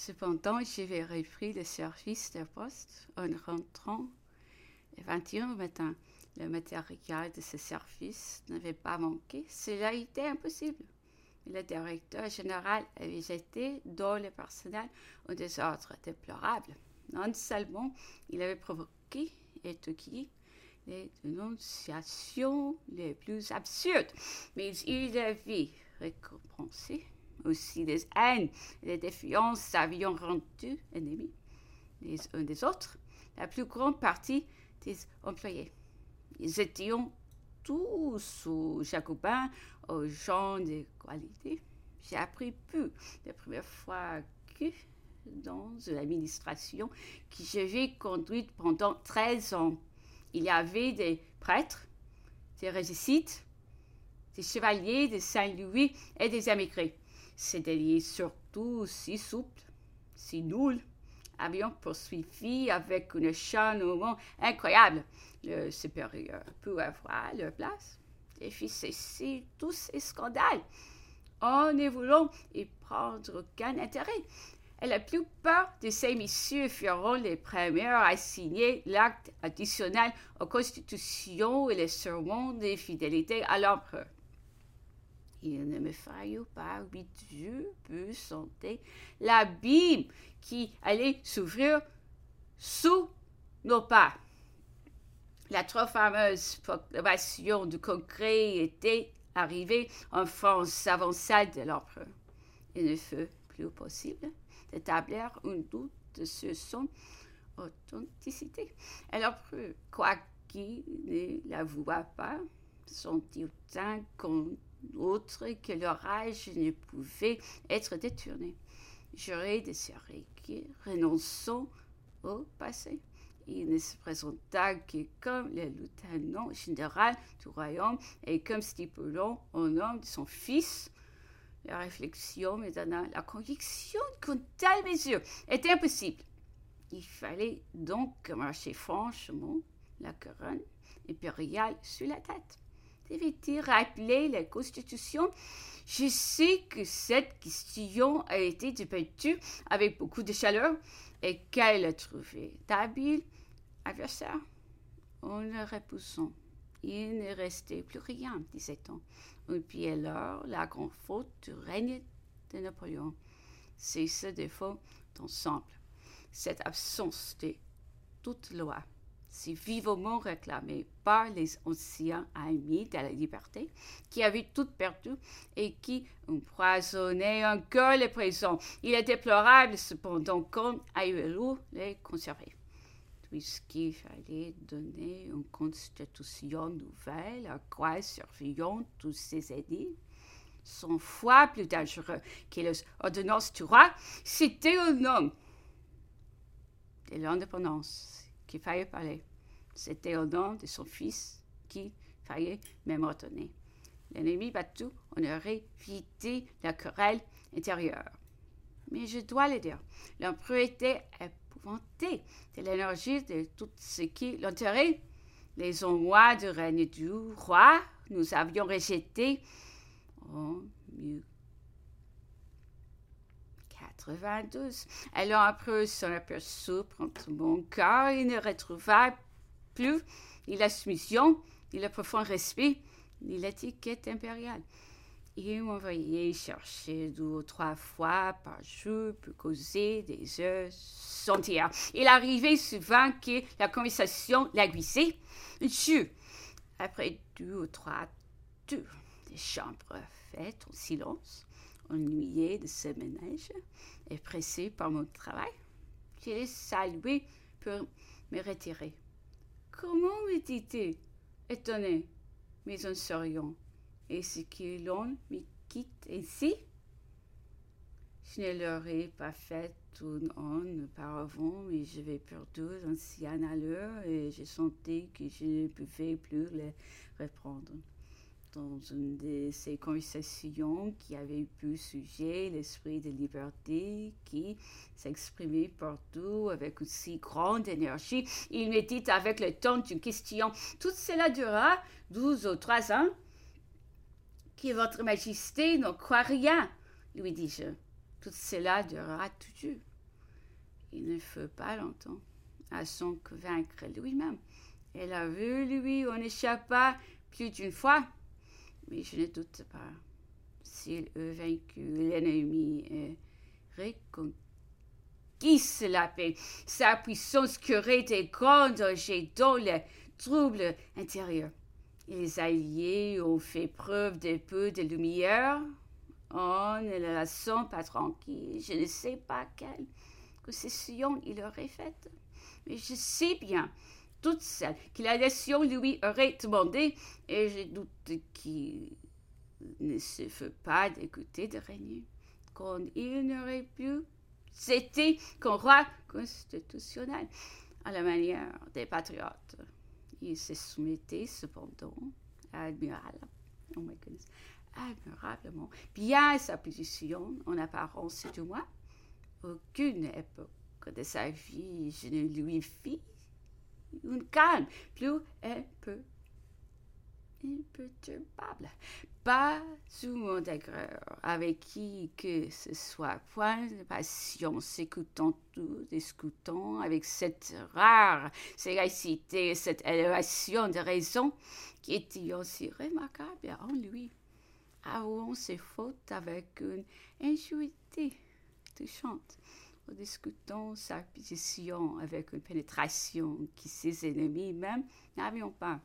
Cependant, j'avais repris le service de poste en rentrant le 21 au matin. Le matériel de ce service n'avait pas manqué. Cela était impossible. Le directeur général avait jeté dans le personnel un désordre déplorable. Non seulement il avait provoqué et toqué les dénonciations les plus absurdes, mais il avait récompensé aussi les haines les défiances avions rendu ennemis les uns des autres? La plus grande partie des employés. Ils étaient tous aux jacobins, aux gens de qualité. J'ai appris peu la première fois que dans l'administration que j'avais conduite pendant 13 ans, il y avait des prêtres, des régicites, des chevaliers de Saint-Louis et des émigrés. Derniers, surtout si souples, si nuls, avions poursuivi avec un acharnement incroyable. Le supérieur peut avoir leur place et fit cesser tous ces scandales en ne voulant y prendre aucun intérêt. Et la plupart de ces messieurs furent les premiers à signer l'acte additionnel aux constitutions et les sermons de fidélité à l'empereur. Il ne me fallut pas huit jours pour sentir l'abîme qui allait s'ouvrir sous nos pas. La trop fameuse proclamation du Congrès était arrivée en France avant celle de l'empereur. Il ne fut plus possible d'établir un doute sur son authenticité. Alors, quoiqu'il ne l'avoua pas, sentit autant qu'un autre que l'orage ne pouvait être détourné. J'aurais désiré que, renonçant au passé, il ne se présenta que comme le lieutenant général du royaume et comme stipulant au nom de son fils. La réflexion me donna la conviction qu'une telle mesure était impossible. Il fallait donc marcher franchement la couronne impériale sur la tête. Devait-il rappeler la Constitution? Je sais que cette question a été débattue avec beaucoup de chaleur et qu'elle a trouvé d'habiles adversaires. En le repoussant, il ne restait plus rien, disait-on. Et puis alors, la grande faute du règne de Napoléon. C'est ce défaut d'ensemble, cette absence de toute loi si vivement réclamé par les anciens amis de la liberté, qui avaient tout perdu et qui empoisonnaient encore les présents. Il est déplorable cependant qu'on ait les conserver. Puisqu'il fallait donner une constitution nouvelle à quoi surveillant tous ces édits, son foi plus dangereux que les ordonnances du roi, c'était un homme de l'indépendance qu'il fallait parler. C'était au nom de son fils qu'il fallait retenir. L'ennemi battu, on aurait évité la querelle intérieure. Mais je dois le dire, l'empereur était épouvanté de l'énergie de tout ce qui l'enterrait. Les envois du règne du roi, nous avions rejeté oh, mieux 92. Alors, après son aperçu mon cœur, il ne retrouva plus ni la soumission, ni le profond respect, ni l'étiquette impériale. Il m'envoyait chercher deux ou trois fois par jour pour causer des heures entières. Il arrivait souvent que la conversation l'aiguisait. Je, après deux ou trois tours des chambres faites en silence, ennuyé de ce ménage et pressé par mon travail, j'ai salué pour me retirer. Comment me dit-il, étonné, mais en souriant, est-ce que l'on me quitte ainsi? Je ne l'aurais pas fait tout an auparavant, mais j'avais perdu d'anciennes allure et je sentais que je ne pouvais plus les reprendre dans une de ces conversations qui avait pu sujet l'esprit de liberté qui s'exprimait partout avec aussi grande énergie. Il me dit avec le ton d'une question Tout cela durera douze ou trois ans Que votre majesté ne croit rien, lui dis-je. Tout cela durera toujours. Il ne faut pas longtemps à son convaincre lui-même. Elle a vu, lui, on échappa plus d'une fois, mais je ne doute pas. S'il eût vaincu l'ennemi et reconquis la paix, sa puissance curait des grands dangers dans le trouble intérieur. Les alliés ont fait preuve de peu de lumière. On ne la sent pas tranquille. Je ne sais pas quelle concession il aurait faite. Mais je sais bien toute celle que la nation lui aurait demandé, et je doute qu'il ne se fait pas d'écouter de régner. Quand il n'aurait pu, c'était qu'un roi constitutionnel, à la manière des patriotes. Il se soumettait cependant admirable, admirablement bien à sa position, en apparence du moins. Aucune époque de sa vie je ne lui fis une calme plus un peu imperturbable. Pas sous mon d'aigreur avec qui que ce soit, point de passion, s'écoutant tout, discutant avec cette rare séracité, cette élévation de raison qui était aussi remarquable en lui, avouant ses fautes avec une ingenuité touchante discutant sa position avec une pénétration qui ses ennemis même n'avaient pas.